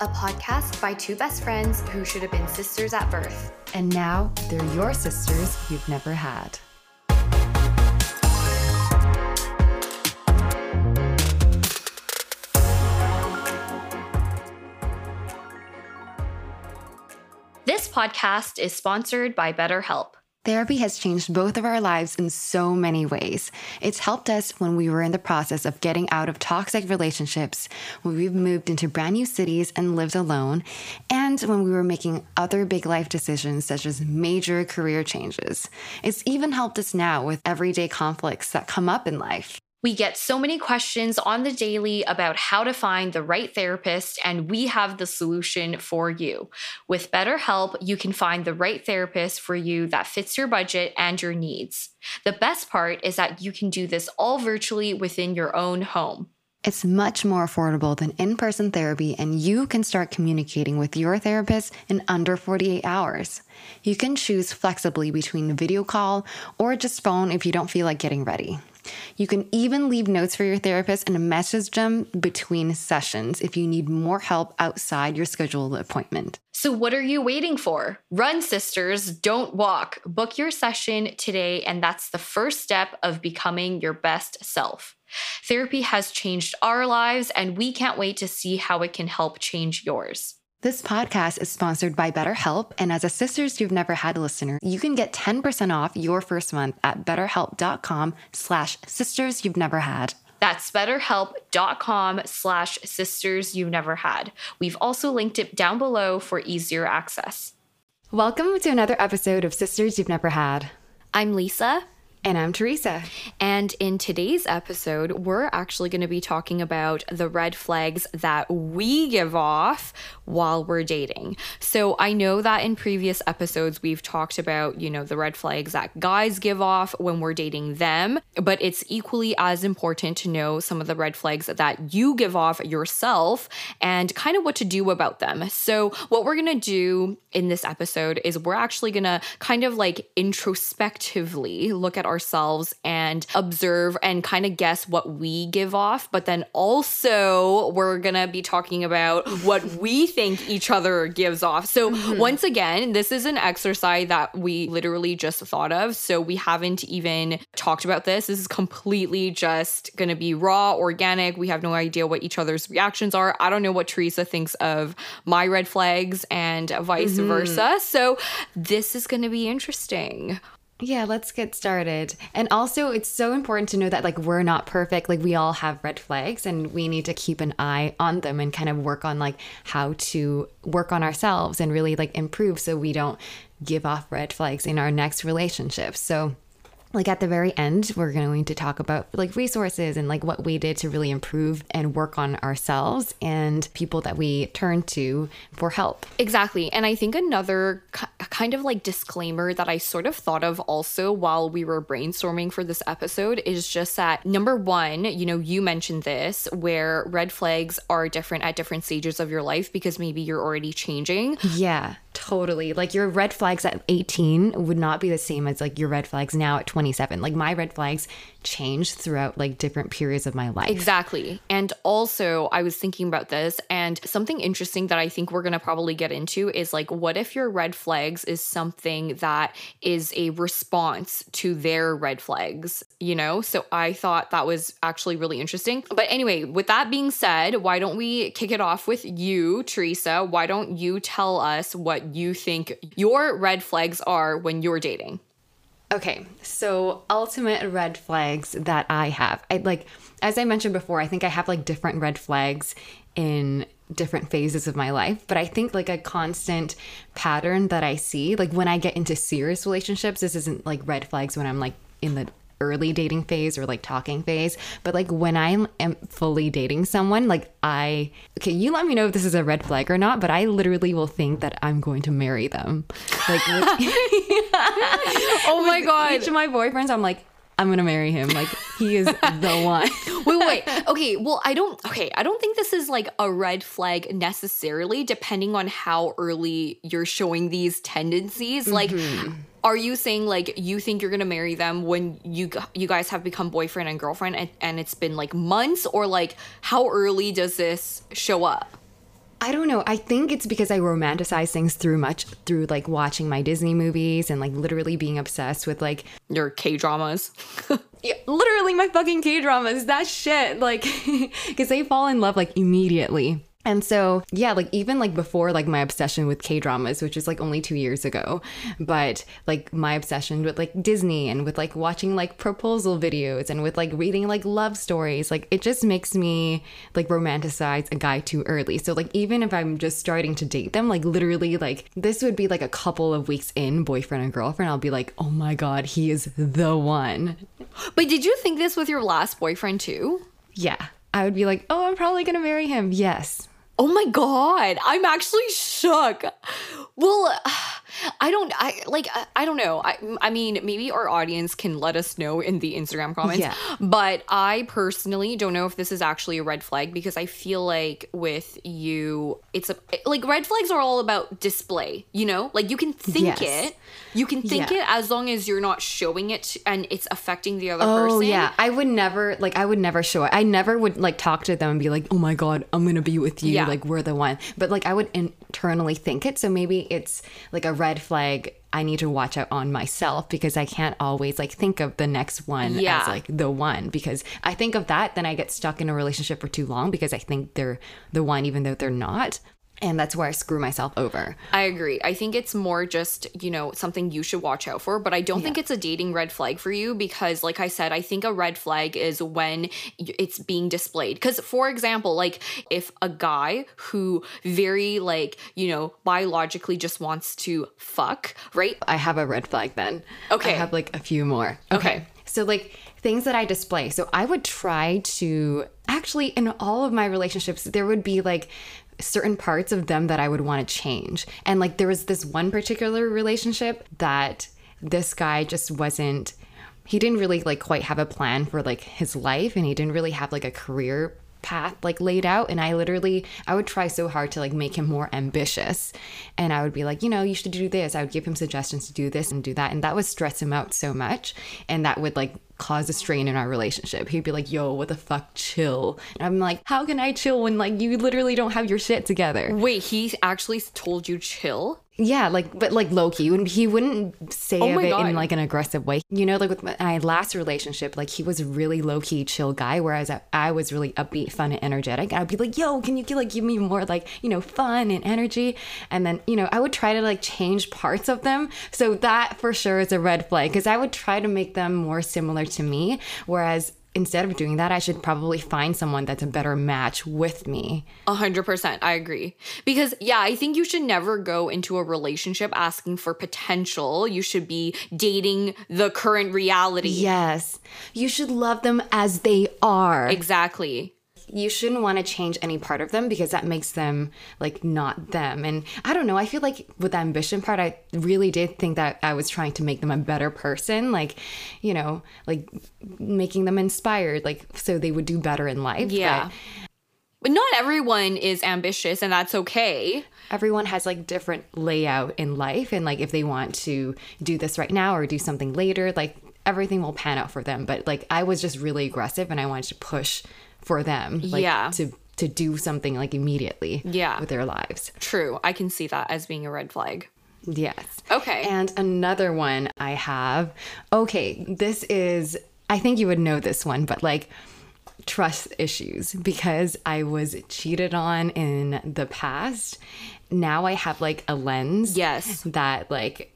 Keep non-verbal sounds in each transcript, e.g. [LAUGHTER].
a podcast by two best friends who should have been sisters at birth. And now they're your sisters you've never had. This podcast is sponsored by BetterHelp. Therapy has changed both of our lives in so many ways. It's helped us when we were in the process of getting out of toxic relationships, when we've moved into brand new cities and lived alone, and when we were making other big life decisions such as major career changes. It's even helped us now with everyday conflicts that come up in life. We get so many questions on the daily about how to find the right therapist, and we have the solution for you. With BetterHelp, you can find the right therapist for you that fits your budget and your needs. The best part is that you can do this all virtually within your own home. It's much more affordable than in person therapy, and you can start communicating with your therapist in under 48 hours. You can choose flexibly between video call or just phone if you don't feel like getting ready. You can even leave notes for your therapist and message them between sessions if you need more help outside your scheduled appointment. So, what are you waiting for? Run, sisters, don't walk. Book your session today, and that's the first step of becoming your best self. Therapy has changed our lives, and we can't wait to see how it can help change yours. This podcast is sponsored by BetterHelp, and as a Sisters You've Never Had listener, you can get 10% off your first month at betterhelp.com slash sisters you've never had. That's betterhelp.com slash sisters you've never had. We've also linked it down below for easier access. Welcome to another episode of Sisters You've Never Had. I'm Lisa. And I'm Teresa. And in today's episode, we're actually going to be talking about the red flags that we give off while we're dating. So I know that in previous episodes, we've talked about, you know, the red flags that guys give off when we're dating them, but it's equally as important to know some of the red flags that you give off yourself and kind of what to do about them. So, what we're going to do in this episode is we're actually going to kind of like introspectively look at ourselves and observe and kind of guess what we give off. But then also, we're going to be talking about what we think each other gives off. So, mm-hmm. once again, this is an exercise that we literally just thought of. So, we haven't even talked about this. This is completely just going to be raw, organic. We have no idea what each other's reactions are. I don't know what Teresa thinks of my red flags and vice mm-hmm. versa. So, this is going to be interesting. Yeah, let's get started. And also, it's so important to know that, like, we're not perfect. Like, we all have red flags and we need to keep an eye on them and kind of work on, like, how to work on ourselves and really, like, improve so we don't give off red flags in our next relationship. So, like at the very end we're going to talk about like resources and like what we did to really improve and work on ourselves and people that we turn to for help. Exactly. And i think another kind of like disclaimer that i sort of thought of also while we were brainstorming for this episode is just that number one you know you mentioned this where red flags are different at different stages of your life because maybe you're already changing. Yeah Totally. Like your red flags at 18 would not be the same as like your red flags now at 27. Like my red flags changed throughout like different periods of my life. Exactly. And also, I was thinking about this, and something interesting that I think we're going to probably get into is like, what if your red flags is something that is a response to their red flags, you know? So I thought that was actually really interesting. But anyway, with that being said, why don't we kick it off with you, Teresa? Why don't you tell us what you think your red flags are when you're dating? Okay, so ultimate red flags that I have. I like as I mentioned before, I think I have like different red flags in different phases of my life, but I think like a constant pattern that I see, like when I get into serious relationships, this isn't like red flags when I'm like in the early dating phase or like talking phase. But like when I am fully dating someone, like I, okay, you let me know if this is a red flag or not, but I literally will think that I'm going to marry them. Like, [LAUGHS] oh my [LAUGHS] God. Each of my boyfriends, I'm like, I'm gonna marry him. Like he is [LAUGHS] the one. wait, wait. Okay. Well, I don't. Okay, I don't think this is like a red flag necessarily, depending on how early you're showing these tendencies. Mm-hmm. Like, are you saying like you think you're gonna marry them when you you guys have become boyfriend and girlfriend and, and it's been like months, or like how early does this show up? I don't know. I think it's because I romanticize things through much through like watching my Disney movies and like literally being obsessed with like Your K dramas. [LAUGHS] yeah, literally my fucking K dramas. That shit, like, [LAUGHS] because they fall in love like immediately. And so, yeah, like even like before like my obsession with K dramas, which is like only two years ago, but like my obsession with like Disney and with like watching like proposal videos and with like reading like love stories, like it just makes me like romanticize a guy too early. So, like, even if I'm just starting to date them, like literally, like this would be like a couple of weeks in, boyfriend and girlfriend, I'll be like, oh my God, he is the one. but did you think this with your last boyfriend too? Yeah. I would be like, oh, I'm probably gonna marry him. Yes. Oh my god, I'm actually shook. Well, I don't I like uh, I don't know. I I mean, maybe our audience can let us know in the Instagram comments. Yeah. But I personally don't know if this is actually a red flag because I feel like with you it's a like red flags are all about display, you know? Like you can think Yes. it. You can think Yeah. it as long as you're not showing it and it's affecting the other Oh person. yeah, I would never like I would never show it. I never would like talk to them and be like, "Oh my god, I'm going to be with you. Yeah. Like we're the one." But like I would internally think it. So maybe it's like a red flag I need to watch out on myself because I can't always like think of the next one Yeah. as like the one because I think of that then I get stuck in a relationship for too long because I think they're the one even though they're not. And that's where I screw myself over. I agree. I think it's more just, you know, something you should watch out for, but I don't think it's a dating red flag for you because like I said, I think a red flag is when it's being displayed. Cuz for example, like if a guy who very like, you know, biologically just wants to fuck, right? I have a red flag then. Okay. I have like a few more. Okay. So like things that I display. So I would try to actually in all of my relationships there would be like certain parts of them that I would want to change. And like there was this one particular relationship that this guy just wasn't he didn't really like quite have a plan for like his life and he didn't really have like a career path like laid out and I literally I would try so hard to like make him more ambitious. And I would be like you know you should do this. I would give him suggestions to do this and do that and that would stress him out so much and that would like cause a strain in our relationship. He'd be like yo what the fuck? Chill. And I'm like how can I chill when like you literally don't have your shit together? Wait, he actually told you chill? Yeah, like but like Loki, when he wouldn't say Oh of it God. in like an aggressive way. You know, like with my last relationship, like he was a really low key, chill guy, whereas I, I was really upbeat, fun, and energetic. I'd be like, "Yo, can you like give me more like you know fun and energy?" And then you know I would try to like change parts of them. So that for sure is a red flag because I would try to make them more similar to me, whereas. Instead of doing that, I should probably find someone that's a better match with me. A hundred percent, I agree. Because yeah, I think you should never go into a relationship asking for potential. You should be dating the current reality. Yes, you should love them as they are. Exactly. You shouldn't want to change any part of them because that makes them like not them. And I don't know, I feel like with the ambition part, I really did think that I was trying to make them a better person, like, you know, like making them inspired, like so they would do better in life. Yeah. But But not everyone is ambitious, and that's okay. everyone has like different layout in life and like if they want to do this right now or do something later, like everything will pan out for them. But like I was just really aggressive and I wanted to push for them like Yeah. to to do something like immediately Yeah. with their lives. True. I can see that as being a red flag. Yes. Okay. And another one I have. Okay, this is I think you would know this one, but like trust issues because I was cheated on in the past. Now I have like a lens Yes. that like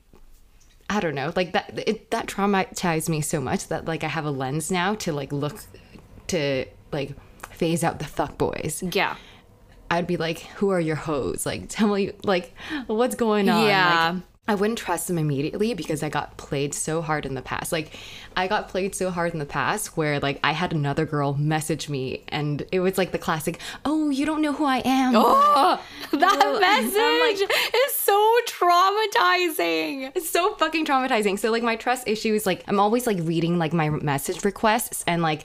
I don't know, like that it, that traumatized me so much that like I have a lens now to like look to like phase out the fuck boys. Yeah. I'd be like, "Who are your hoes? Like, tell me, like, what's going on?" Yeah. Like, I wouldn't trust them immediately because I got played so hard in the past. Like, I got played so hard in the past where like I had another girl message me, and it was like the classic, "Oh, you don't know who I am." Oh, [LAUGHS] that I'm message is so traumatizing. It's so fucking traumatizing. So like my trust issues, like I'm always like reading like my message requests and like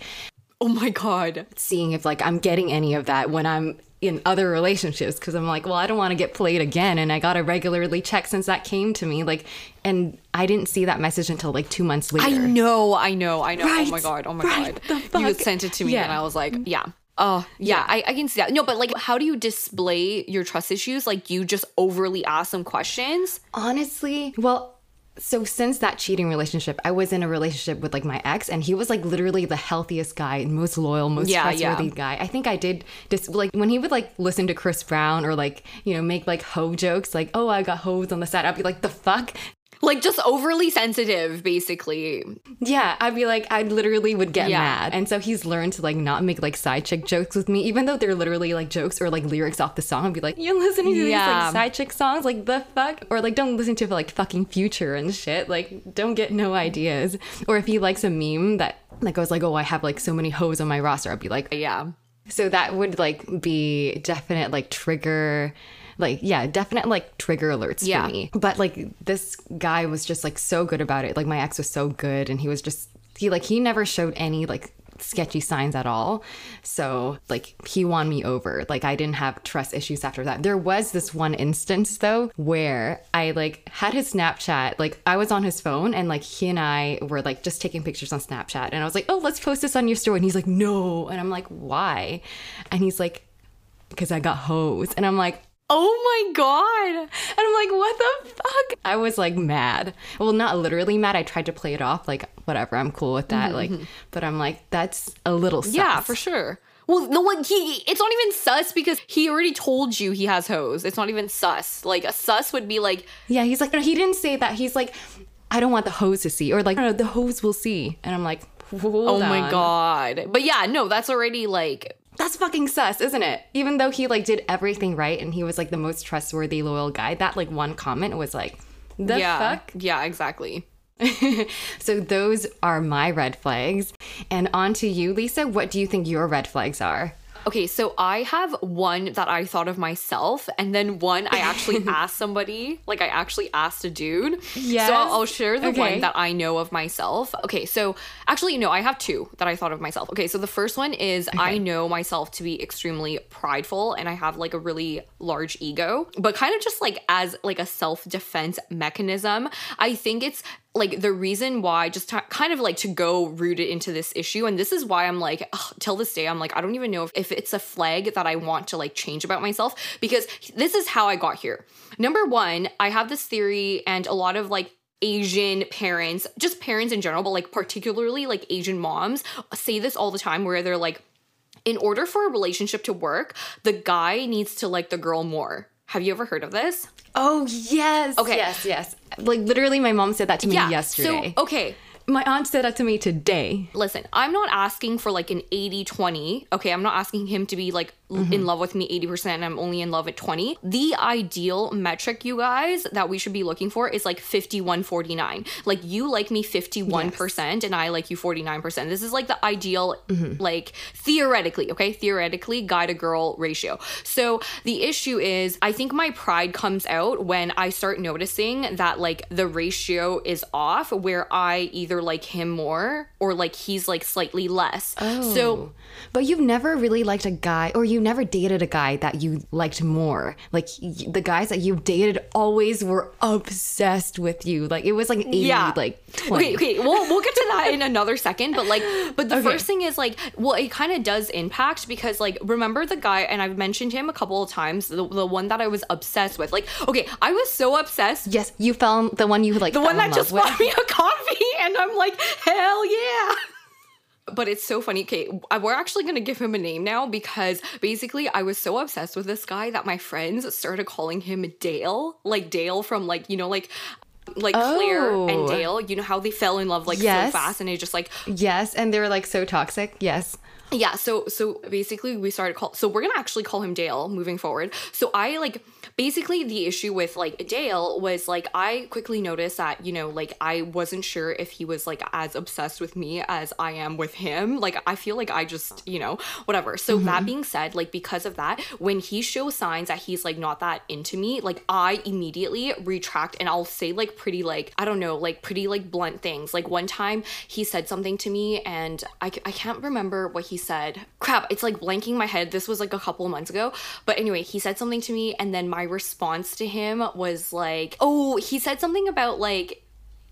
Oh my god. seeing if like I'm getting any of that when I'm in other relationships because I'm like, well, I don't want to get played again, and I gotta regularly check since that came to me. Like, and I didn't see that message until like two months later. I know, I know, I know. oh my god, oh my right, god. the You had sent it to me Yeah. and I was like, mm. yeah. Oh, yeah, I, I can see that. No, but like, how do you display your trust issues? Like, you just overly ask them questions? Honestly, well, so since that cheating relationship, I was in a relationship with like my ex, and he was like literally the healthiest guy, most loyal, most Yeah, trustworthy yeah. guy. I think I did just like when he would like listen to Chris Brown or like you know make like hoe jokes, like oh I got hoes on the side. I'd be like the fuck. Like, just overly sensitive, basically. Yeah, I'd be like, I literally would get Yeah. mad. And so he's learned to like not make like side chick jokes with me, even though they're literally like jokes or like lyrics off the song. I'd be like, you're listening to these Yeah. like side chick songs? Like the fuck? Or like don't listen to like fucking future and shit. Like don't get no ideas. Or if he likes a meme that that goes like, oh, I have like so many hoes on my roster, I'd be like, Yeah. so that would like be definite like trigger like yeah definite like trigger alerts Yeah. for me. But like this guy was just like so good about it. Like my ex was so good and he was just he like he never showed any like sketchy signs at all. So like he won me over. Like i didn't have trust issues after that. There was this one instance though where i like had his snapchat. Like i was on his phone and like he and i were like just taking pictures on snapchat. And i was like oh let's post this on your story. And he's like no. And i'm like why? And he's like because i got hosed. And i'm like Oh my God. and I'm like, what the fuck? I was like mad. Well, not literally mad. I tried to play it off like, whatever, I'm cool with that. Like, but I'm like, that's a little sus. Mm-hmm, Yeah, for sure. Well, no, one he, it's not even sus because he already told you he has hoes. It's not even sus. Like a sus would be like, Yeah, he's like, no, he didn't say that. He's like, I don't want the hose to see. Or like, no, the hose will see. And I'm like, hold oh my god. But yeah, no, that's already like, That's fucking sus, isn't it? Even though he like did everything right and he was like the most trustworthy, loyal guy, that like one comment was like, the yeah, fuck? yeah, exactly. [LAUGHS] so those are my red flags. And on to you, Lisa. What do you think your red flags are? Okay, so I have one that I thought of myself, and then one I actually [LAUGHS] asked somebody. Like I actually asked a dude. Yeah. So I'll, I'll share the Okay. one that I know of myself. Okay, so actually no, I have two that I thought of myself. Okay, so the first one is I know myself to be extremely prideful, and I have like a really large ego, but kind of just like as like a self defense mechanism. I think it's like the reason why just kind of like to go rooted into this issue and this is why i'm like ugh, till this day i'm like i don't even know if, if it's a flag that i want to like change about myself because this is how i got here number one i have this theory and a lot of like Asian parents, just parents in general, but like particularly like Asian moms say this all the time where they're like, in order for a relationship to work, the guy needs to like the girl more. Have you ever heard of this? Oh yes. Okay. Yes, yes. Like literally my mom said that to me yesterday. So, okay, my aunt said that to me today. listen, I'm not asking for like an 80 20. Okay, I'm not asking him to be like l- in mm-hmm. love with me 80% and I'm only in love at 20. The ideal metric, you guys, that we should be looking for is like 51 49. Like you like me 51% and I like you 49%. This is like the ideal, mm-hmm. like theoretically, okay, theoretically, guy to girl ratio. So the issue is, I think my pride comes out when I start noticing that like the ratio is off, where I either like him more or like he's like slightly less. Oh. So But you've never really liked a guy, or you never dated a guy that you liked more. Like the guys that you've dated always were obsessed with you. Like it was like 80, yeah like 20. okay okay we'll, we'll get to that in another second but like but the [LAUGHS] Okay. first thing is like well it kind of does impact because like remember the guy and i've mentioned him a couple of times the, the one that i was obsessed with like okay i was so obsessed Yes, you found the one you like. the one that just bought me a coffee and i'm like hell yeah but it's so funny. Okay, we're actually gonna give him a name now because basically I was so obsessed with this guy that my friends started calling him Dale, like Dale from like you know like like Clare and Oh. Dale. You know how they fell in love like Yes. so fast and it just like Yes, and they were like so toxic. Yes. Yeah. So so basically we started call. So we're gonna actually call him Dale moving forward. So I like basically the issue with like Dale was like I quickly noticed that you know like I wasn't sure if he was like as obsessed with me as I am with him. Like I feel like I just you know whatever. So mm-hmm. that being said, like because of that, when he shows signs that he's like not that into me, like I immediately retract and I'll say like pretty like I don't know like pretty like blunt things. Like one time he said something to me and i, I can't remember what he said. Crap, it's like blanking my head. This was like a couple months ago. But anyway, he said something to me and then my response to him was like, "Oh, he said something about like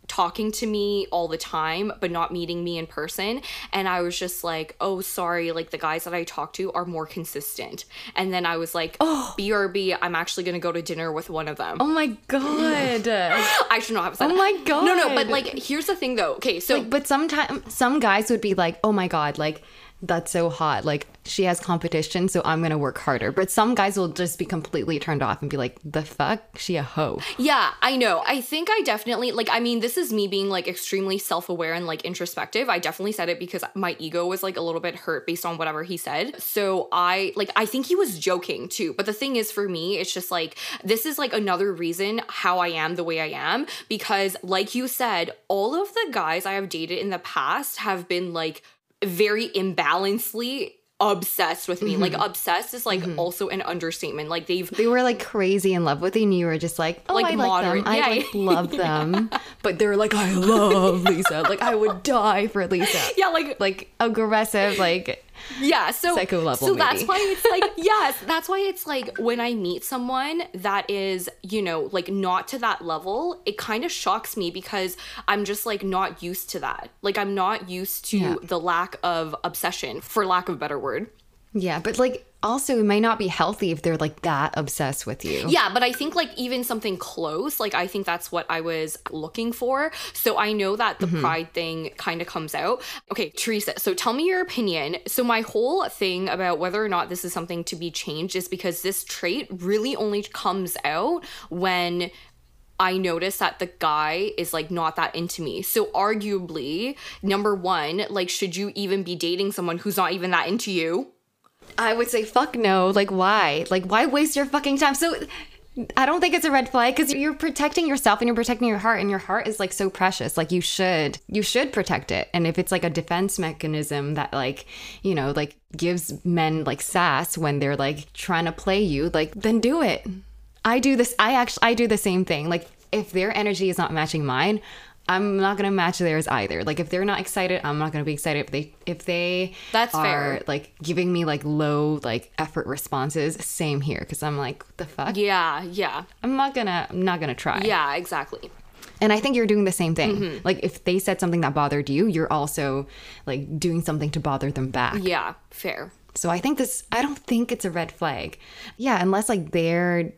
talking to me all the time but not meeting me in person and i was just like oh sorry like the guys that i talk to are more consistent and then i was like oh brb i'm actually gonna go to dinner with one of them Oh my god. [LAUGHS] i should not have said Oh my no no but like here's the thing though okay so but sometimes some guys would be like, "Oh my god, like that's so hot. Like she has competition, so I'm to work harder." But some guys will just be completely turned off and be like, "The fuck? She a hoe." Yeah, I know. I think I definitely like I mean this is me being like extremely self-aware and like introspective. I definitely said it because my ego was like a little bit hurt based on whatever he said. So I like I think he was joking too. But the thing is for me it's just like this is like another reason how I am the way I am because like you said all of the guys I have dated in the past have been like very imbalancedly obsessed with me. Like mm-hmm. obsessed is like mm-hmm. also an understatement. Like they've They were like crazy in love with you, and you were just like, "Oh, Like I moderate. like them. Yeah, I like love [LAUGHS] them." But they were like, "I love Lisa. Like I would die for Lisa." [LAUGHS] yeah, like Like aggressive, like Yeah, [LAUGHS] so Psycho level, So that's why it's like [LAUGHS] yes, that's why it's like when I meet someone that is, you know, like not to that level, it kind of shocks me because I'm just like not used to that. Like I'm not used to Yeah. the lack of obsession, for lack of a better word. yeah. But like also, it might not be healthy if they're like that obsessed with you. Yeah, but I think like even something close, like I think that's what I was looking for. So I know that the mm-hmm. pride thing kind of comes out. Okay, Teresa, so tell me your opinion. So my whole thing about whether or not this is something to be changed is because this trait really only comes out when I notice that the guy is like not that into me. So arguably, number 1, like should you even be dating someone who's not even that into you? I would say fuck no. Like why? Like why waste your fucking time? So I don't think it's a red flag because you're protecting yourself and you're protecting your heart and your heart is like so precious. Like you should you should protect it. And if it's like a defense mechanism that like, you know, like gives men like sass when they're like trying to play you, like then do it. I do this I actually I do the same thing. Like if their energy is not matching mine, I'm not gonna match theirs either. Like if they're not excited, I'm not gonna be excited. If they if they That's are fair. like giving me like low like effort responses, same here. Cause I'm like, the fuck? Yeah, yeah. I'm not gonna I'm not gonna try. Yeah, exactly. And I think you're doing the same thing. Mm-hmm. Like if they said something that bothered you, you're also like doing something to bother them back. Yeah, fair. So I think this I don't think it's a red flag. Yeah, unless like they're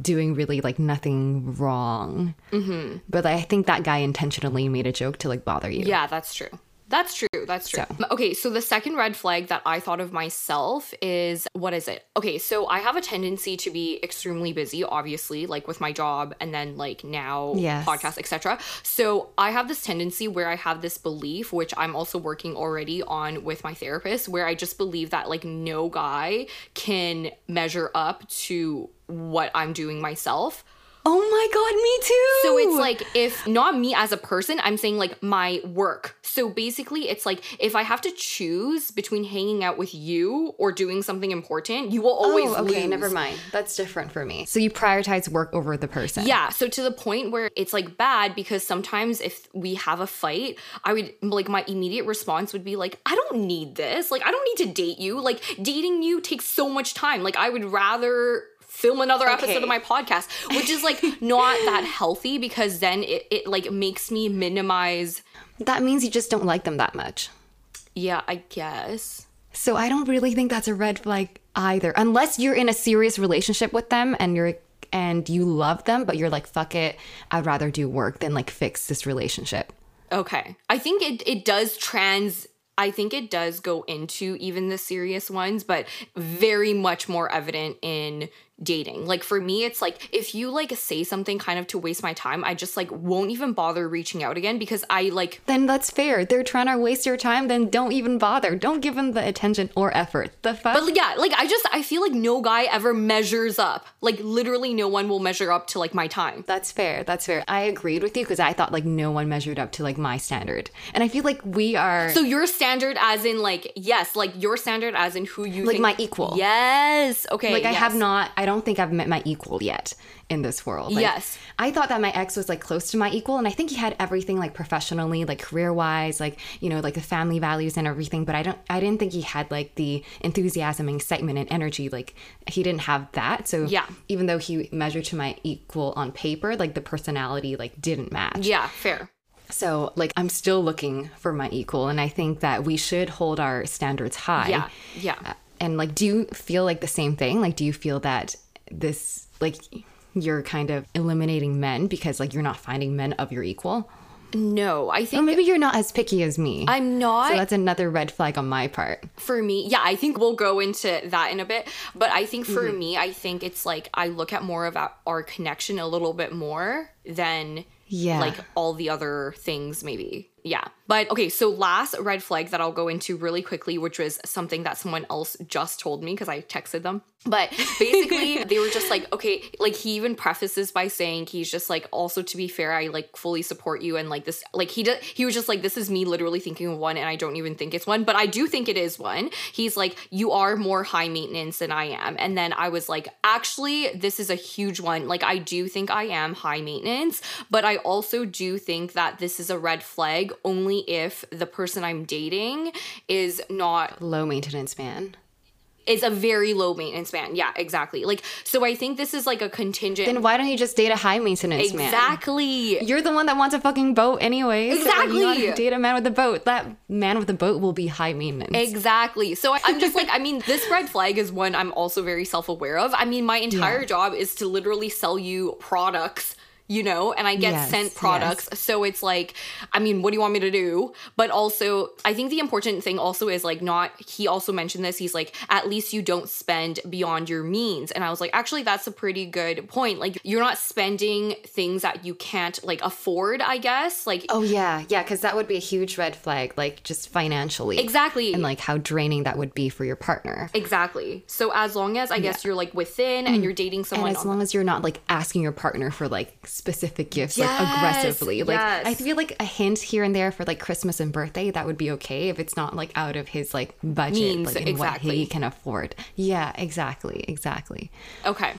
doing really like nothing wrong. Mm-hmm. But I think that guy intentionally made a joke to like bother you. Yeah, that's true. That's true. That's true. Okay, so the second red flag that I thought of myself is what is it? Okay, so I have a tendency to be extremely busy, obviously, like with my job and then like now Yes. podcast, etc. So I have this tendency where I have this belief, which I'm also working already on with my therapist, where I just believe that like no guy can measure up to what I'm doing myself. Oh my god, me too. So it's like if not me as a person, I'm saying like my work. So basically, it's like if I have to choose between hanging out with you or doing something important, you will always oh, okay, lose. never mind. That's different for me. So you prioritize work over the person. Yeah, so to the point where it's like bad because sometimes if we have a fight, I would like my immediate response would be like, I don't need this. Like, I don't need to date you. Like, dating you takes so much time. Like, I would rather film another episode of my podcast, which is like [LAUGHS] not that healthy because then it, it like makes me minimize. That means you just don't like them that much. Yeah, I guess. So I don't really think that's a red flag either. Unless you're in a serious relationship with them and you're and you love them, but you're like, fuck it, I'd rather do work than like fix this relationship. Okay. I think it it does trans I think it does go into even the serious ones, but very much more evident in dating. Like for me, it's like if you like say something kind of to waste my time, I just like won't even bother reaching out again because I like Then that's fair. They're trying to waste your time, then don't even bother. Don't give them the attention or effort. The fuck? but yeah, like I just I feel like no guy ever measures up. Like literally no one will measure up to like my time. That's fair. That's fair. I agreed with you because I thought like no one measured up to like my standard. And I feel like we are So your standard as in like yes, like your standard as in who you like think- my equal. Yes. Okay. Like I have not I don't think I've met my equal yet in this world. Like, Yes. I thought that my ex was like close to my equal and I think he had everything like professionally, like career wise, like, you know, like the family values and everything, but I don't I didn't think he had like the enthusiasm, excitement and energy. Like he didn't have that. So Yeah. even though he measured to my equal on paper, like the personality like didn't match. Yeah, fair. So, like, I'm still looking for my equal, and I think that we should hold our standards high. Yeah. Yeah. And, like, do you feel like the same thing? Like, do you feel that this, like, you're kind of eliminating men because, like, you're not finding men of your equal? No, I Or think maybe you're not as picky as me. I'm not. So that's another red flag on my part. for me, yeah, I think we'll go into that in a bit. But I think for Mm-hmm. me, I think it's like I look at more of our, our connection a little bit more than Yeah. like all the other things, maybe. Yeah. But okay, so last red flag that I'll go into really quickly, which was something that someone else just told me because I texted them. But basically, [LAUGHS] they were just like, okay, like he even prefaces by saying he's just like, also to be fair, I like fully support you and like this, like he did, he was just like, this is me literally thinking of one, and I don't even think it's one, but I do think it is one. He's like, you are more high maintenance than I am, and then I was like, actually, this is a huge one. Like I do think I am high maintenance, but I also do think that this is a red flag only if the person I'm dating is not Low maintenance man. is a very low maintenance man. Yeah, exactly. Like so I think this is like a contingent Then why don't you just date a high maintenance man? Exactly. You're the one that wants a fucking boat anyway. So you Exactly. gotta date a man with a boat. That man with a boat will be high maintenance. Exactly. So I'm just like, I mean, this red flag is one I'm also very self aware of. I mean, my entire Yeah. job is to literally sell you products. You know, and I get Yes, sent products. So it's like, I mean, what do you want me to do? But also, I think the important thing also is like, not, he also mentioned this. He's like, at least you don't spend beyond your means. And I was like, actually, that's a pretty good point. Like, you're not spending things that you can't like afford, I guess. Like, Oh yeah, yeah, because that would be a huge red flag, like just financially. exactly. And like how draining that would be for your partner. Exactly. So as long as I guess you're like within and mm. you're dating someone. And someone as long as you're not like asking your partner for like specific gifts like aggressively. Like yes. I feel like a hint here and there for like Christmas and birthday, that would be okay if it's not like out of his like budget Means, like and what exactly. he can afford. Yeah, exactly. Exactly. Okay.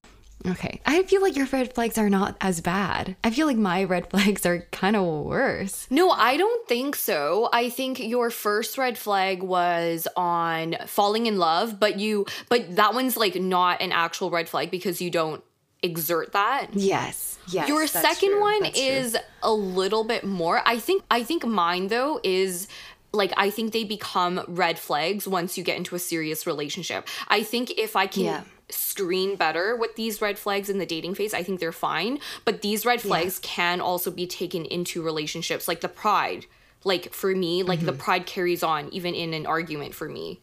Okay. I feel like your red flags are not as bad. I feel like my red [LAUGHS] flags are kind of worse. No, I don't think so. I think your first red flag was on falling in love, but you but that one's like not an actual red flag because you don't exert that. Yes. Yes. Your second true, one that's true. is a little bit more. I think I think mine though is like I think they become red flags once you get into a serious relationship. I think if I can Yeah. screen better with these red flags in the dating phase, I think they're fine, but these red flags can also be taken into relationships like the pride. Like for me, like the Mm-hmm. pride carries on even in an argument for me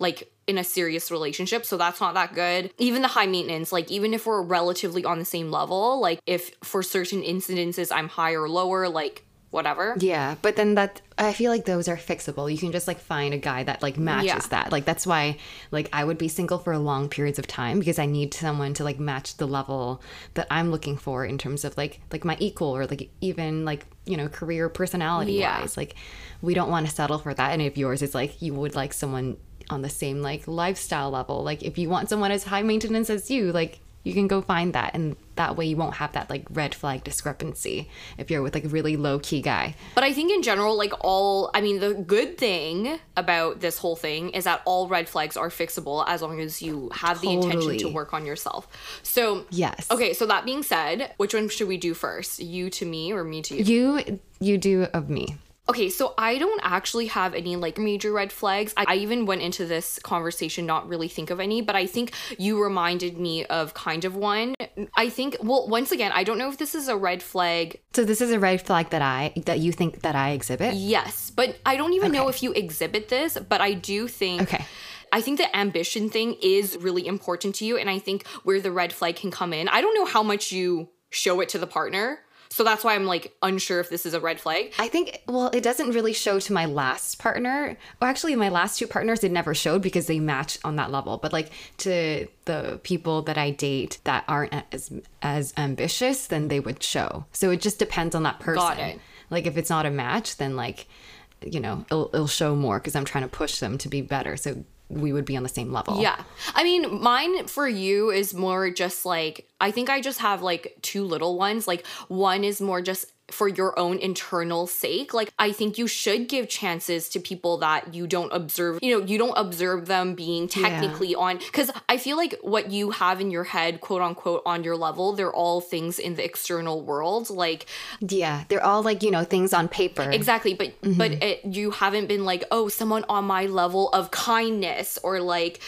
like in a serious relationship so that's not that good even the high maintenance like even if we're relatively on the same level like if for certain incidences i'm higher or lower like whatever Yeah, but then that I feel like those are fixable. You can just like find a guy that like matches Yeah. that. Like that's why like I would be single for long periods of time because I need someone to like match the level that I'm looking for in terms of like like my equal or like even like, you know, career personality Yeah. wise. Like we don't want to settle for that. And if yours is like you would like someone on the same like lifestyle level. Like if you want someone as high maintenance as you, like you can go find that and that way you won't have that like red flag discrepancy if you're with like a really low key guy. but i think in general like all i mean the good thing about this whole thing is that all red flags are fixable as long as you have the intention to work on yourself so Yes. okay so that being said which one should we do first you to me or me to you You you do of me. Okay, so I don't actually have any like major red flags. I, I even went into this conversation not really think of any, but I think you reminded me of kind of one. I think well, once again, I don't know if this is a red flag. So this is a red flag that I that you think that I exhibit. Yes, but I don't even know if you exhibit this, but I do think Okay. I think the ambition thing is really important to you and I think where the red flag can come in. I don't know how much you show it to the partner. So that's why I'm like unsure if this is a red flag. I think well, it doesn't really show to my last partner. Or actually my last two partners it never showed because they match on that level. But like to the people that I date that aren't as as ambitious, then they would show. So it just depends on that person. Got it. Like if it's not a match, then like you know, it'll, it'll show more because I'm trying to push them to be better. So we would be on the same level. Yeah. I mean, mine for you is more just like, I think I just have like two little ones. Like, one is more just for your own internal sake. Like, I think you should give chances to people that you don't observe, you know, you don't observe them being technically on. Because I feel like what you have in your head, quote unquote, on your level, they're all things in the external world. Like, Yeah, they're all like, you know, things on paper. Exactly, but mm-hmm. but it, you haven't been like, oh, someone on my level of kindness or like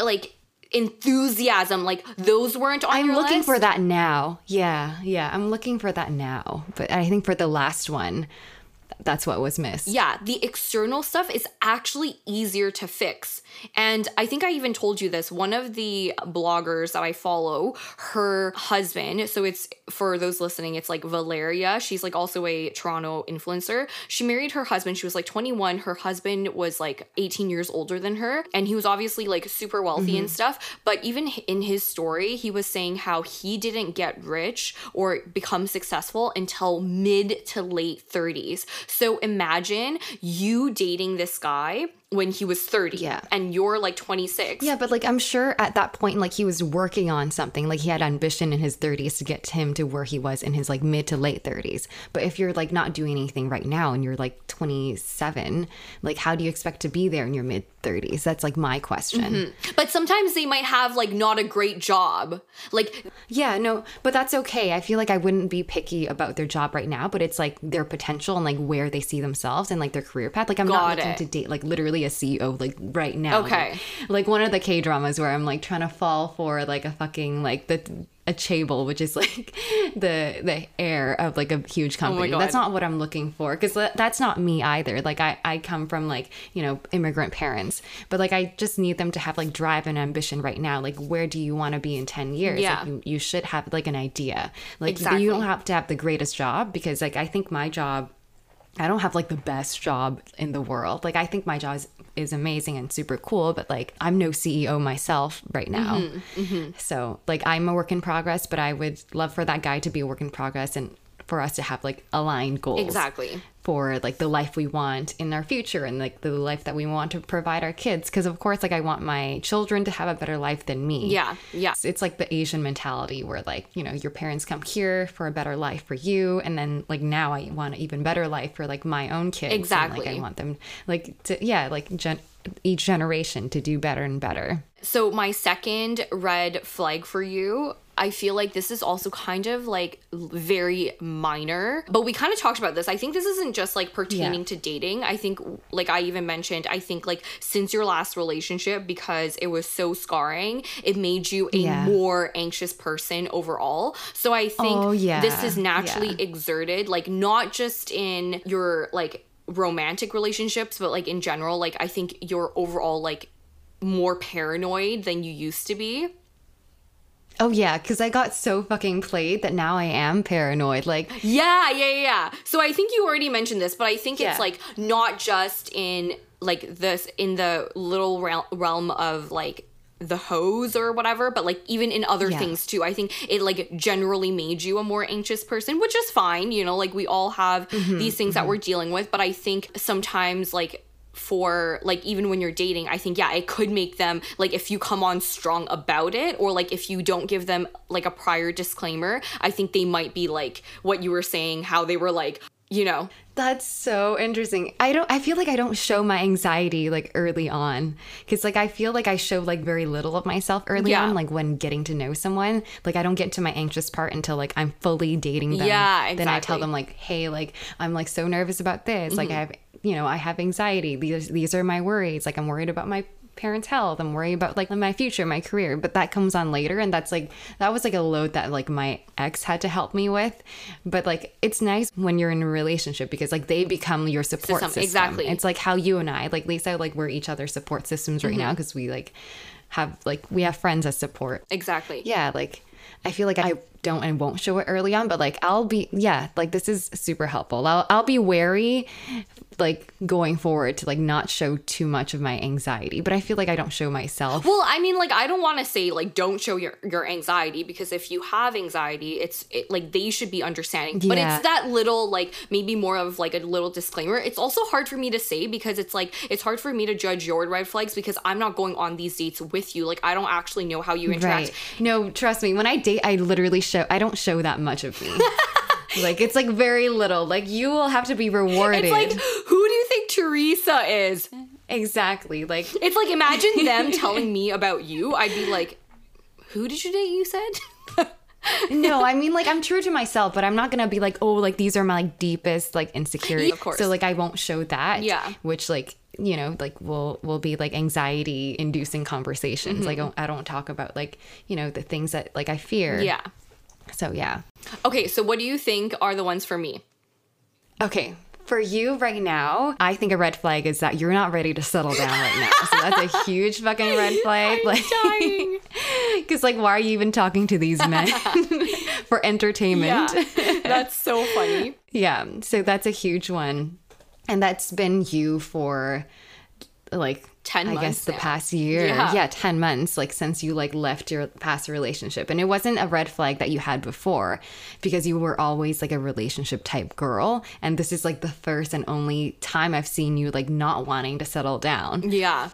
like enthusiasm. Like those weren't on I'm looking list. for that now. Yeah, yeah, I'm looking for that now. But I think for the last one, that's what was missed. Yeah, the external stuff is actually easier to fix. And I think I even told you this. One of the bloggers that I follow, her husband, so it's for those listening, it's like Valeria. She's like also a Toronto influencer. She married her husband. She was like 21. Her husband was like 18 years older than her. And he was obviously like super wealthy and mm-hmm. stuff. But even in his story, he was saying how he didn't get rich or become successful until mid to late 30s. So imagine you dating this guy when he was 30 Yeah. and you're like 26. Yeah, but like I'm sure at that point, like he was working on something. Like he had ambition in his 30s to get him to where he was in his like mid to late 30s. But if you're like not doing anything right now and you're like 27, like how do you expect to be there in your mid 30s? That's like my question. Mm-hmm. But sometimes they might have like not a great job. Like Yeah, no, but that's okay. I feel like I wouldn't be picky about their job right now, but it's like their potential and like where they see themselves and like their career path. Like I'm Got not looking it. to date like literally a CEO like right now. Okay. Like, like one of the K dramas where I'm like trying to fall for like a fucking like the a chaebol, which is [LAUGHS] like the the heir of like a huge oh company. God. That's not what I'm looking for because that's not me either. Like I I come from like you know immigrant parents, but like I just need them to have like drive and ambition right now. Like where do you want to be in ten years? Yeah. Like, you, you should have like an idea. Like Exactly. you don't have to have the greatest job because like I think my job I don't have like the best job in the world. Like I think my job is, is amazing and super cool, but like I'm no CEO myself right now. Mm-hmm, mm-hmm. So like I'm a work in progress, but I would love for that guy to be a work in progress and for us to have like aligned goals Exactly. for like the life we want in our future and like the life that we want to provide our kids because of course like I want my children to have a better life than me. yeah, yeah. It's, it's like the Asian mentality where like, you know, your parents come here for a better life for you and then like now I want an even better life for like my own kids. And, Exactly. like I want them like to yeah, like gen- each generation to do better and better. So my second red flag for you, I feel like this is also kind of like very minor, but we kind of talked about this. I think this isn't just like pertaining Yeah. to dating. I think like I even mentioned, I think like since your last relationship because it was so scarring, it made you a Yeah. more anxious person overall. So I think Oh, yeah. this is naturally exerted like not just in your like romantic relationships, but like in general, like I think you're overall like more paranoid than you used to be. Oh yeah, cuz I got so fucking played that now I am paranoid. Like Yeah, yeah, yeah, yeah. So I think you already mentioned this, but I think it's like not just in like this in the little realm of like the hose or whatever, but like even in other Yeah. things too. I think it like generally made you a more anxious person, which is fine. You know, like we all have Mm-hmm, these things that we're dealing with, but I think sometimes like for like even when you're dating i think yeah it could make them like if you come on strong about it or like if you don't give them like a prior disclaimer i think they might be like what you were saying how they were like you know That's so interesting. I don't I feel like I don't show my anxiety like early on cuz like I feel like I show like very little of myself early Yeah. on like when getting to know someone. Like I don't get to my anxious part until like I'm fully dating them. Yeah, exactly. Then I tell them like, "Hey, like I'm like so nervous about this. Like I Mm-hmm. have, you know, I have anxiety. These these are my worries. Like I'm worried about my parents' health. I'm worried about like my future, my career. But that comes on later and that's like that was like a load that like my ex had to help me with. But like it's nice when you're in a relationship because like they become your support System, system. exactly. It's like how you and I, like Lisa, like we're each other's support systems right Mm-hmm. now because we like have like we have friends as support. exactly Yeah, like I feel like I don't and won't show it early on, but like I'll be yeah, like this is super helpful. I'll I'll be wary like going forward to like not show too much of my anxiety, but I feel like I don't show myself. well i mean like i don't want to say like don't show your your anxiety because if you have anxiety it's it, like they should be understanding but it's that little like maybe more of like a little disclaimer it's also hard for me to say because it's like it's hard for me to judge your red flags because i'm not going on these dates with you like i don't actually know how you interact Right. No, trust me. When I date, I literally show. I don't show that much of me. [LAUGHS] Like it's like very little. Like you will have to be rewarded. It's like, who do you think Teresa is? exactly. Like It's like, imagine them [LAUGHS] telling me about you. I'd be like, who did you date? You said? [LAUGHS] no, I mean like I'm true to myself, but I'm not gonna be like, oh, like these are my like deepest like insecurities. Of course. So like I won't show that. Yeah. Which like you know like will will be like anxiety inducing conversations. Mm-hmm. Like I don't, I don't talk about like you know the things that like I fear. yeah. So yeah. Okay, so what do you think are the ones for me? Okay. For you right now, I think a red flag is that you're not ready to settle down right now. So that's a [LAUGHS] huge fucking red flag. like, dying. [LAUGHS] Because, like, why are you even talking to these men [LAUGHS] for entertainment? Yeah. That's so funny. Yeah, so that's a huge one. And that's been you for like 10 I guess the now. past year. Yeah. Yeah. 10 months like since you like left your past relationship. And it wasn't a red flag that you had before because you were always like a relationship type girl and this is like the first and only time I've seen you like not wanting to settle down. Yeah.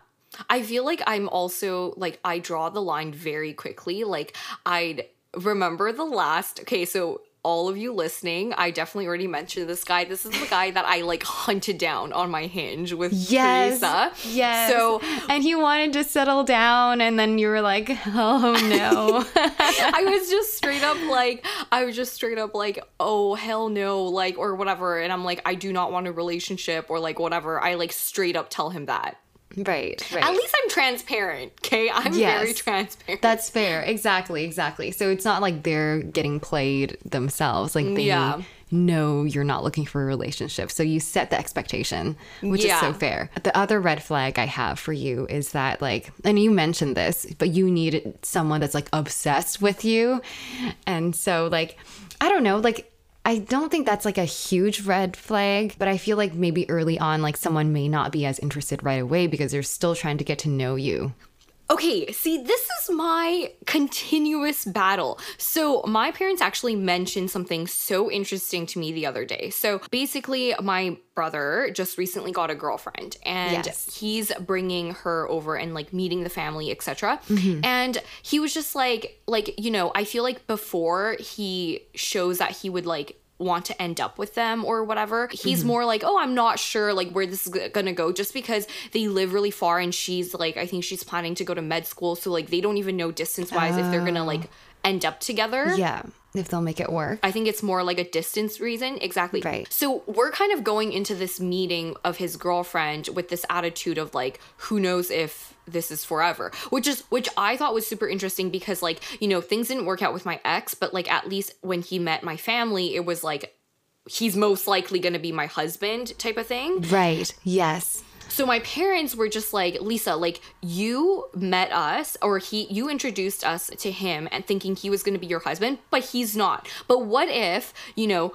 I feel like I'm also like I draw the line very quickly. Like I'd remember the last okay, so all of you listening, I definitely already mentioned this guy. This is the guy that I like hunted down on my hinge with Yes. Teresa. Yes. So and he wanted to settle down and then you were like, "Oh no." [LAUGHS] I was just straight up like, I was just straight up like, oh hell no, like or whatever. And I'm like, I do not want a relationship or like whatever. I like straight up tell him that. Right, right. At least I'm transparent, okay? I'm Yes. very transparent. That's fair. Exactly, exactly. So it's not like they're getting played themselves. Like they Yeah. know you're not looking for a relationship. So you set the expectation, which is so fair. The other red flag I have for you is that like and you mentioned this, but you need someone that's like obsessed with you. And so like I don't know, like I don't think that's like a huge red flag, but I feel like maybe early on, like someone may not be as interested right away because they're still trying to get to know you. Okay, see, this is my continuous battle. So, my parents actually mentioned something so interesting to me the other day. So, basically, my brother just recently got a girlfriend and Yes. he's bringing her over and like meeting the family, etc. Mm-hmm. And he was just like like, you know, I feel like before he shows that he would like want to end up with them or whatever. He's mm-hmm. more like, "Oh, I'm not sure like where this is g- going to go just because they live really far and she's like I think she's planning to go to med school, so like they don't even know distance-wise if they're going to oh. like end up together." Yeah, if they'll make it work. I think it's more like a distance reason. Exactly. Right. So we're kind of going into this meeting of his girlfriend with this attitude of like, who knows if this is forever, which is which I thought was super interesting because like you know things didn't work out with my ex, but like at least when he met my family, it was like he's most likely going to be my husband type of thing. Right. Yes. So my parents were just like, Lisa, like you met us or he you introduced us to him and thinking he was going to be your husband, but he's not. But what if, you know,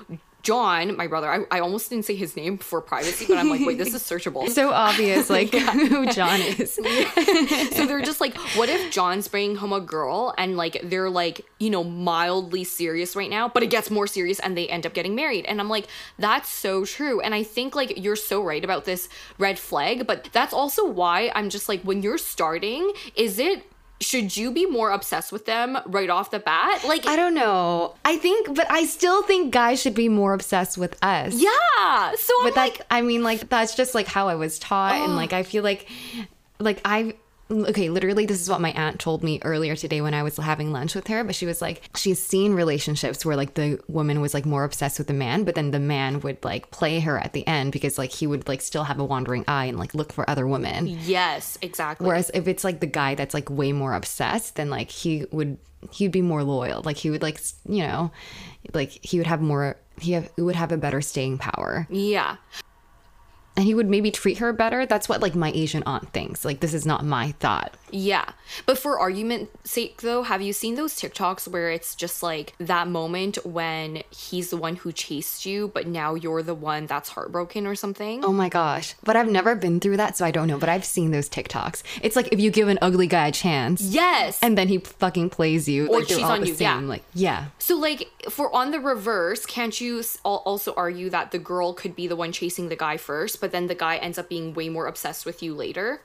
John, my brother, I, I almost didn't say his name for privacy, but I'm like, wait, this is [LAUGHS] searchable. So obvious, [LAUGHS] like who John is. [LAUGHS] so they're just like, what if John's bringing home a girl and like they're like, you know, mildly serious right now, but it gets more serious and they end up getting married. And I'm like, that's so true. And I think like you're so right about this red flag, but that's also why I'm just like, when you're starting, is it should you be more obsessed with them right off the bat? Like I don't know. I think, but I still think guys should be more obsessed with us. yeah. So I'm But like that, I mean, like that's just like how I was taught, and oh. like I feel like, like I. Okay, literally, this is what my aunt told me earlier today when I was having lunch with her. But she was like, she's seen relationships where like the woman was like more obsessed with the man, but then the man would like play her at the end because like he would like still have a wandering eye and like look for other women. Yes, exactly. Whereas if it's like the guy that's like way more obsessed, then like he would he'd be more loyal. Like he would like you know, like he would have more he have, would have a better staying power, yeah. And he would maybe treat her better. That's what like my Asian aunt thinks. Like this is not my thought. Yeah. But for argument's sake, though, have you seen those TikToks where it's just like that moment when he's the one who chased you, but now you're the one that's heartbroken or something? Oh my gosh! But I've never been through that, so I don't know. But I've seen those TikToks. It's like if you give an ugly guy a chance, Yes. and then he fucking plays you, Or like cheats all on the you, yeah. same. Like yeah. so, like, for on the reverse, can't you also argue that the girl could be the one chasing the guy first, but then the guy ends up being way more obsessed with you later?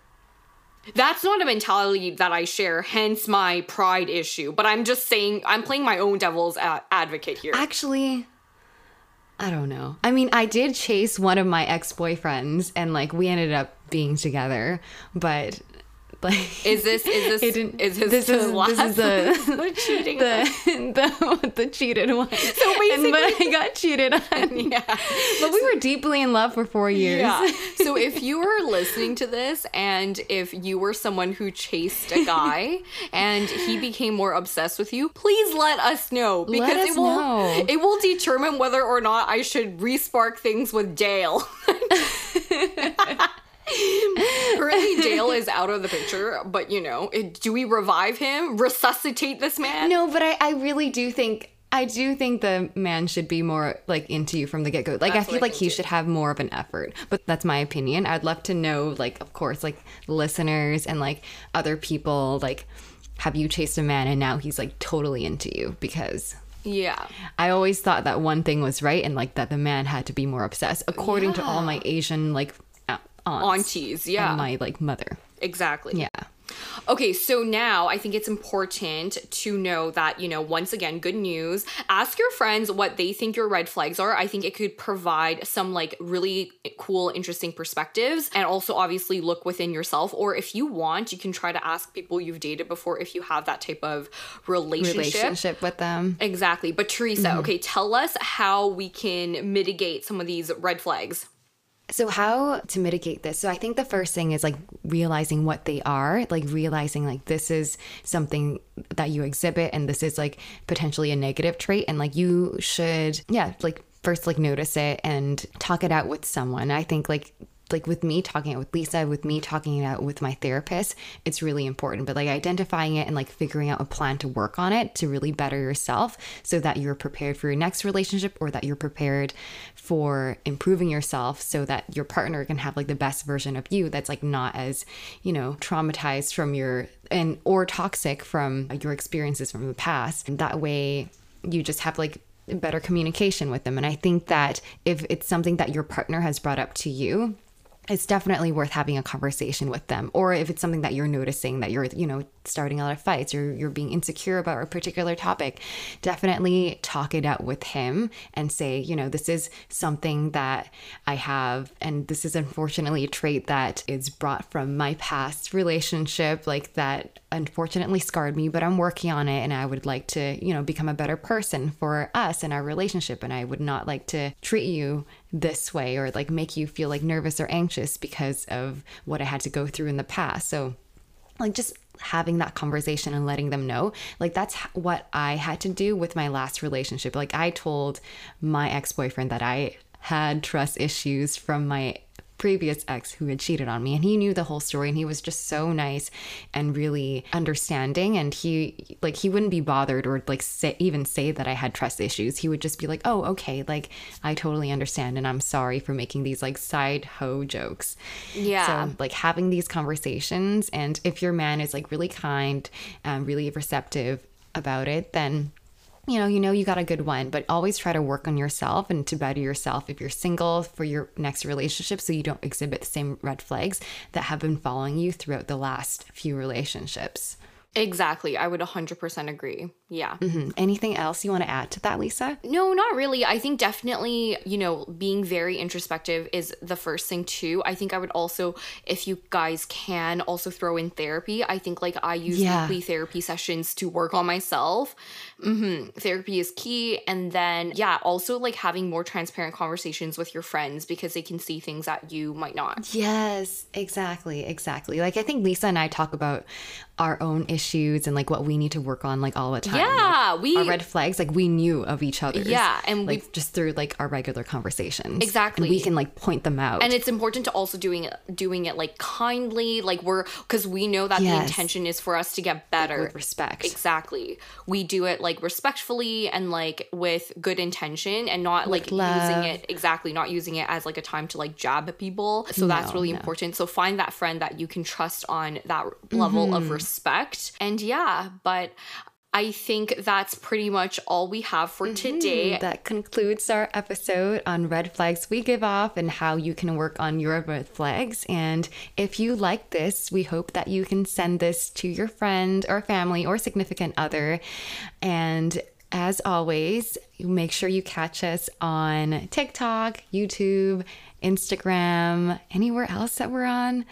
That's not a mentality that I share, hence my pride issue. But I'm just saying, I'm playing my own devil's advocate here. Actually, I don't know. I mean, I did chase one of my ex boyfriends, and like we ended up being together, but like Is this is [LAUGHS] this is this, this is last this is the [LAUGHS] the cheating? the [LAUGHS] the the cheated one. So basically- but I got cheated on. yeah. But we were deeply in love for four years. Yeah. So if you were listening to this and if you were someone who chased a guy and he became more obsessed with you, please let us know because us it will know. it will determine whether or not I should respark things with Dale. Currently, Dale is out of the picture, but you know, it, do we revive him, resuscitate this man? No, but I, I really do think I do think the man should be more like into you from the get go. Like That's I feel like he too. should have more of an effort. But that's my opinion. I'd love to know, like, of course, like listeners and like other people, like, have you chased a man and now he's like totally into you? Because Yeah. I always thought that one thing was right and like that the man had to be more obsessed, according to all my Asian like aunts Aunties, yeah. and my like mother. Exactly. Yeah. Okay, so now I think it's important to know that, you know, once again, good news. Ask your friends what they think your red flags are. I think it could provide some like really cool, interesting perspectives. And also, obviously, look within yourself. Or if you want, you can try to ask people you've dated before if you have that type of relationship. Relationship with them. Exactly. But Teresa, mm-hmm. okay, tell us how we can mitigate some of these red flags. So, how to mitigate this? So, I think the first thing is like realizing what they are, like realizing like this is something that you exhibit and this is like potentially a negative trait. And like you should, yeah, like first like notice it and talk it out with someone. I think like, like with me talking it with Lisa, with me talking it out with my therapist, it's really important. But like identifying it and like figuring out a plan to work on it to really better yourself so that you're prepared for your next relationship or that you're prepared for improving yourself so that your partner can have like the best version of you that's like not as, you know, traumatized from your and or toxic from your experiences from the past. And that way you just have like better communication with them. And I think that if it's something that your partner has brought up to you, it's definitely worth having a conversation with them. Or if it's something that you're noticing that you're you know starting a lot of fights or you're being insecure about a particular topic definitely talk it out with him and say you know this is something that i have and this is unfortunately a trait that is brought from my past relationship like that unfortunately scarred me but i'm working on it and i would like to you know become a better person for us and our relationship and i would not like to treat you this way or like make you feel like nervous or anxious because of what I had to go through in the past. So, like, just having that conversation and letting them know, like, that's what I had to do with my last relationship. Like, I told my ex boyfriend that I had trust issues from my previous ex who had cheated on me and he knew the whole story and he was just so nice and really understanding and he like he wouldn't be bothered or like say, even say that I had trust issues he would just be like oh okay like I totally understand and I'm sorry for making these like side hoe jokes Yeah. so like having these conversations and if your man is like really kind and really receptive about it then you know, you know you got a good one, but always try to work on yourself and to better yourself if you're single for your next relationship so you don't exhibit the same red flags that have been following you throughout the last few relationships. Exactly. I would 100% agree. Yeah. Mhm. Anything else you want to add to that, Lisa? No, not really. I think definitely, you know, being very introspective is the first thing too. I think I would also, if you guys can, also throw in therapy. I think like I use Yeah. weekly therapy sessions to work on myself. hmm Therapy is key. And then, yeah, also like having more transparent conversations with your friends because they can see things that you might not. Yes, exactly, exactly. Like I think Lisa and I talk about our own issues and like what we need to work on like all the time. Yeah, Like, we- our red flags like we knew of each other. Yeah, and like we've- just through like our regular conversations. Exactly. And we can like point them out. and it's important to also doing it doing it like kindly like we're because we know that the intention is for us to get better with respect. exactly we do it like respectfully and like with good intention and not like using it exactly not using it as like a time to like jab at people so that's really no. important so find that friend that you can trust on that level Mm-hmm. of respect and yeah but I think that's pretty much all we have for mm-hmm. today. That concludes our episode on red flags we give off and how you can work on your red flags. And if you like this, we hope that you can send this to your friend or family or significant other. And as always, make sure you catch us on TikTok, YouTube, Instagram, anywhere else that we're on.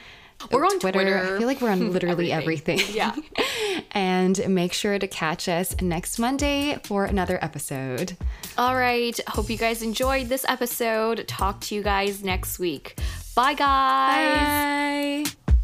We're on Twitter. I feel like we're on [LAUGHS] literally everything. Yeah. [LAUGHS] and make sure to catch us next Monday for another episode. All right. Hope you guys enjoyed this episode. Talk to you guys next week. Bye, guys. Bye.